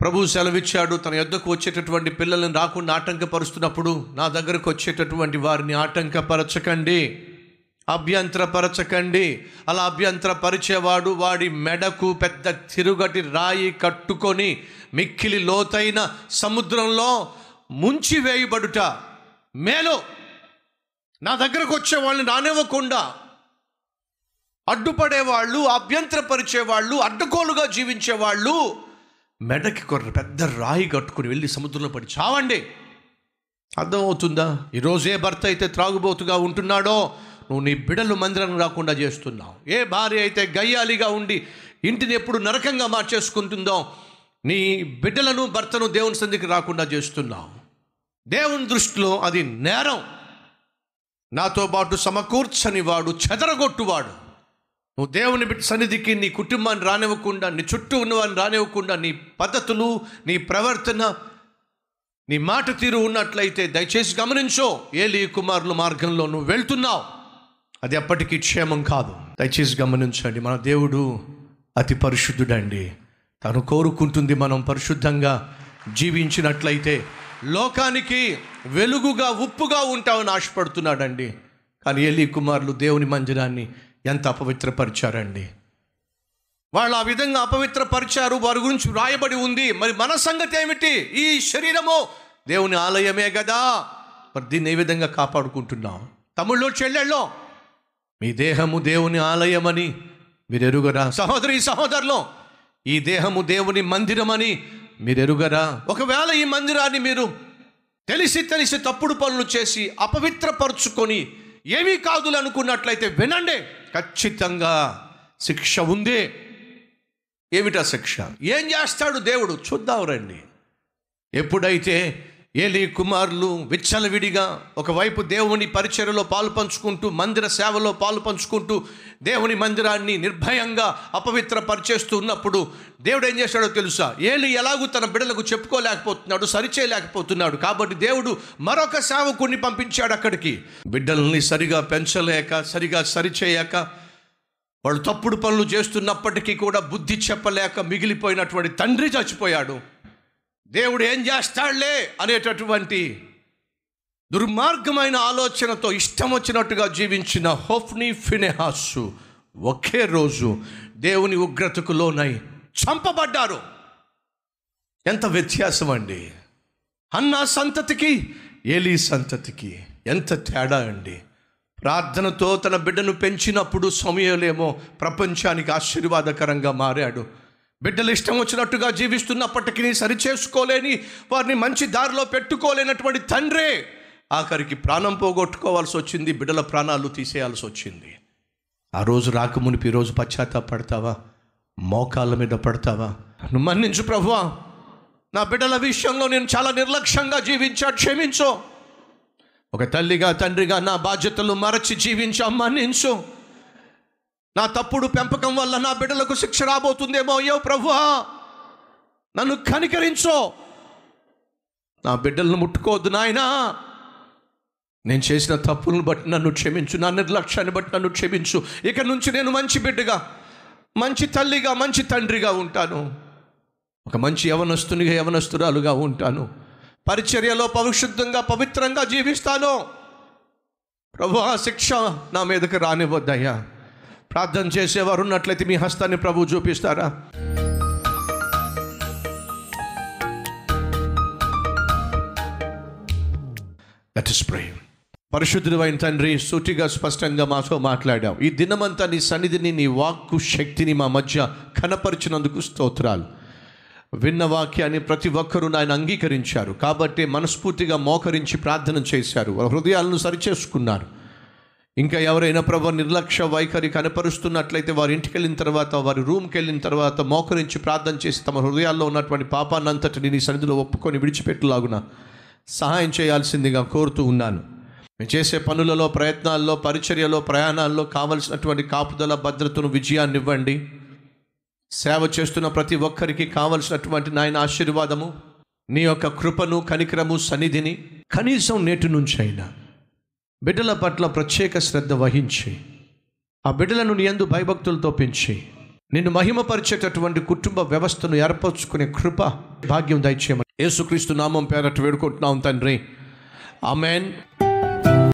ప్రభు సెలవిచ్చాడు తన యొద్దకు వచ్చేటటువంటి పిల్లల్ని రాకుండా ఆటంకపరుస్తున్నప్పుడు నా దగ్గరకు వచ్చేటటువంటి వారిని ఆటంకపరచకండి అభ్యంతరపరచకండి. అలా అభ్యంతరపరిచేవాడు వాడి మెడకు పెద్ద తిరుగటి రాయి కట్టుకొని మిక్కిలి లోతైన సముద్రంలో ముంచి వేయబడుట మేలో. నా దగ్గరకు వచ్చే వాళ్ళని రానివ్వకుండా అడ్డుపడేవాళ్ళు అభ్యంతరపరిచేవాళ్ళు అడ్డగోలుగా జీవించేవాళ్ళు మెడకి కొర్ర పెద్ద రాయి కట్టుకుని వెళ్ళి సముద్రంలో పడి చావండి. అర్థమవుతుందా? ఈరోజు ఏ భర్త అయితే త్రాగుబోతుగా ఉంటున్నాడో నువ్వు నీ బిడలు మందిరం రాకుండా చేస్తున్నావు. ఏ భార్య అయితే గయ్యాలిగా ఉండి ఇంటిని ఎప్పుడు నరకంగా మార్చేసుకుంటుందో నీ బిడ్డలను భర్తను దేవుని సంధికి రాకుండా చేస్తున్నావు. దేవుని దృష్టిలో అది నేరం. నాతో పాటు సమకూర్చని వాడు చెదరగొట్టువాడు. నువ్వు దేవుని బిడ్డ సన్నిధికి నీ కుటుంబాన్ని రానివ్వకుండా నీ చుట్టూ ఉన్నవారిని రానివ్వకుండా నీ పద్ధతులు నీ ప్రవర్తన నీ మాట తీరు ఉన్నట్లయితే దయచేసి గమనించో ఏలి కుమారుల మార్గంలో నువ్వు వెళ్తున్నావు. అది ఎప్పటికీ క్షేమం కాదు. దయచేసి గమనించండి మన దేవుడు అతి పరిశుద్ధుడండి. తను కోరుకుంటుంది మనం పరిశుద్ధంగా జీవించినట్లయితే లోకానికి వెలుగుగా ఉప్పుగా ఉంటామని ఆశపడుతున్నాడండి. కానీ ఏలి కుమారులు దేవుని మందిరాన్ని ఎంత అపవిత్రపరిచారండి. వాళ్ళు ఆ విధంగా అపవిత్రపరిచారు వారి గురించి వ్రాయబడి ఉంది. మరి మన సంగతి ఏమిటి? ఈ శరీరము దేవుని ఆలయమే కదా మరి దీన్ని ఏ విధంగా కాపాడుకుంటున్నాం? తమిళ్ళు చెల్లెళ్ళో మీ దేహము దేవుని ఆలయమని మీరు ఎరుగరా సహోదరి సహోదరులు ఈ దేహము దేవుని మందిరమని మీరు ఎరుగరా ఒకవేళ ఈ మందిరాన్ని మీరు తెలిసి తెలిసి తప్పుడు పనులు చేసి అపవిత్రపరుచుకొని ఏమీ కాదు అనుకున్నట్లయితే వినండి. ఖచ్చితంగా శిక్ష ఉంది. ఏమిటా శిక్ష? ఏం చేస్తాడు దేవుడు? చూద్దాం రండి. ఎప్పుడైతే ఏలి కుమారులు విచ్చలవిడిగా ఒకవైపు దేవుని పరిచర్యలో పాలు పంచుకుంటూ మందిర సేవలో పాలు పంచుకుంటూ దేవుని మందిరాన్ని నిర్భయంగా అపవిత్రపరిచేస్తూ ఉన్నప్పుడు దేవుడు ఏం చేశాడో తెలుసా? ఏలి ఎలాగూ తన బిడ్డలకు చెప్పుకోలేకపోతున్నాడు సరిచేయలేకపోతున్నాడు. కాబట్టి దేవుడు మరొక సేవకుడిని పంపించాడు అక్కడికి. బిడ్డల్ని సరిగా పెంచలేక సరిగా సరిచేయక వాళ్ళు తప్పుడు పనులు చేస్తున్నప్పటికీ కూడా బుద్ధి చెప్పలేక మిగిలిపోయినటువంటి తండ్రి చచ్చిపోయాడు. దేవుడు ఏం చేస్తాడులే అనేటటువంటి దుర్మార్గమైన ఆలోచనతో ఇష్టం వచ్చినట్టుగా జీవించిన హోఫ్ని ఫినెహాసు ఒకే రోజు దేవుని ఉగ్రతకు లోనై చంపబడ్డారు. ఎంత వ్యత్యాసం అండి అన్న సంతతికి ఏలీ సంతతికి ఎంత తేడా అండి. ప్రార్థనతో తన బిడ్డను పెంచినప్పుడు సమయంలేమో ప్రపంచానికి ఆశీర్వాదకరంగా మారాడు. బిడ్డలు ఇష్టం వచ్చినట్టుగా జీవిస్తున్నప్పటికీ సరిచేసుకోలేని వారిని మంచి దారిలో పెట్టుకోలేనటువంటి తండ్రే ఆఖరికి ప్రాణం పోగొట్టుకోవాల్సి వచ్చింది బిడ్డల ప్రాణాలు తీసేయాల్సి వచ్చింది. ఆ రోజు రాకమునిపి ఈరోజు పశ్చాత్తాపడతావా? మోకాళ్ళ మీద పడతావా? నువ్వు మన్నించు ప్రభువా. నా బిడ్డల విషయంలో నేను చాలా నిర్లక్ష్యంగా జీవించా క్షమించు. ఒక తల్లిగా తండ్రిగా నా బాధ్యతలు మరచి జీవించా మన్నించు. నా తప్పుడు పెంపకం వల్ల నా బిడ్డలకు శిక్ష రాబోతుందేమో? అయ్యో ప్రభువా నన్ను కనికరించో. నా బిడ్డలను ముట్టుకోవద్దు నాయనా. నేను చేసిన తప్పులను బట్టి నన్ను క్షమించు. నా నిర్లక్ష్యాన్ని బట్టి నన్ను క్షమించు. ఇక నుంచి నేను మంచి బిడ్డగా మంచి తల్లిగా మంచి తండ్రిగా ఉంటాను. ఒక మంచి యవనస్తునిగా యవనస్తురాలుగా ఉంటాను. పరిచర్యలో పవిశుద్ధంగా పవిత్రంగా జీవిస్తాను. ప్రభు ఆ శిక్ష నా మీదకి రానివ్వద్దయ్యా. ప్రార్థన చేసేవారు ఉన్నట్లయితే మీ హస్తాన్ని ప్రభు చూపిస్తారా? లెట్ ఇస్ ప్రేమ్ పరిశుద్ధుడు అయిన తండ్రి సూటిగా స్పష్టంగా మాతో మాట్లాడావు. ఈ దినమంతా నీ సన్నిధిని నీ వాక్కు శక్తిని మా మధ్య కనపరిచినందుకు స్తోత్రాలు. విన్న వాక్యాన్ని ప్రతి ఒక్కరూ నాయన అంగీకరించారు. కాబట్టి మనస్ఫూర్తిగా మోకరించి ప్రార్థన చేశారు. వారి హృదయాలను సరిచేసుకున్నారు. ఇంకా ఎవరైనా ప్రభు నిర్లక్ష్య వైఖరి కనపరుస్తున్నట్లయితే వారి ఇంటికి వెళ్ళిన తర్వాత వారి రూమ్కి వెళ్ళిన తర్వాత మోకరించి ప్రార్థన చేసి తమ హృదయాల్లో ఉన్నటువంటి పాపాన్నంతటిని నీ సన్నిధిలో ఒప్పుకొని విడిచిపెట్టులాగున సహాయం చేయాల్సిందిగా కోరుతూ ఉన్నాను. మేము చేసే పనులలో ప్రయత్నాల్లో పరిచర్యలో ప్రయాణాల్లో కావలసినటువంటి కాపుదల భద్రతను విజయాన్ని ఇవ్వండి. సేవ చేస్తున్న ప్రతి ఒక్కరికి కావలసినటువంటి నాయన ఆశీర్వాదము నీ యొక్క కృపను కనికరము సన్నిధిని కనీసం నేటి నుంచి అయినా బిడ్డల పట్ల ప్రత్యేక శ్రద్ధ వహించి ఆ బిడ్డలను నీ ఎందు భయభక్తులతో పెంచి నిన్ను మహిమపరిచేటటువంటి కుటుంబ వ్యవస్థను ఏర్పరచుకునే కృప భాగ్యం దయచేయమని. యేసుక్రీస్తు నామం పేరట్టు వేడుకుంటున్నాం తండ్రి. ఆమెన్.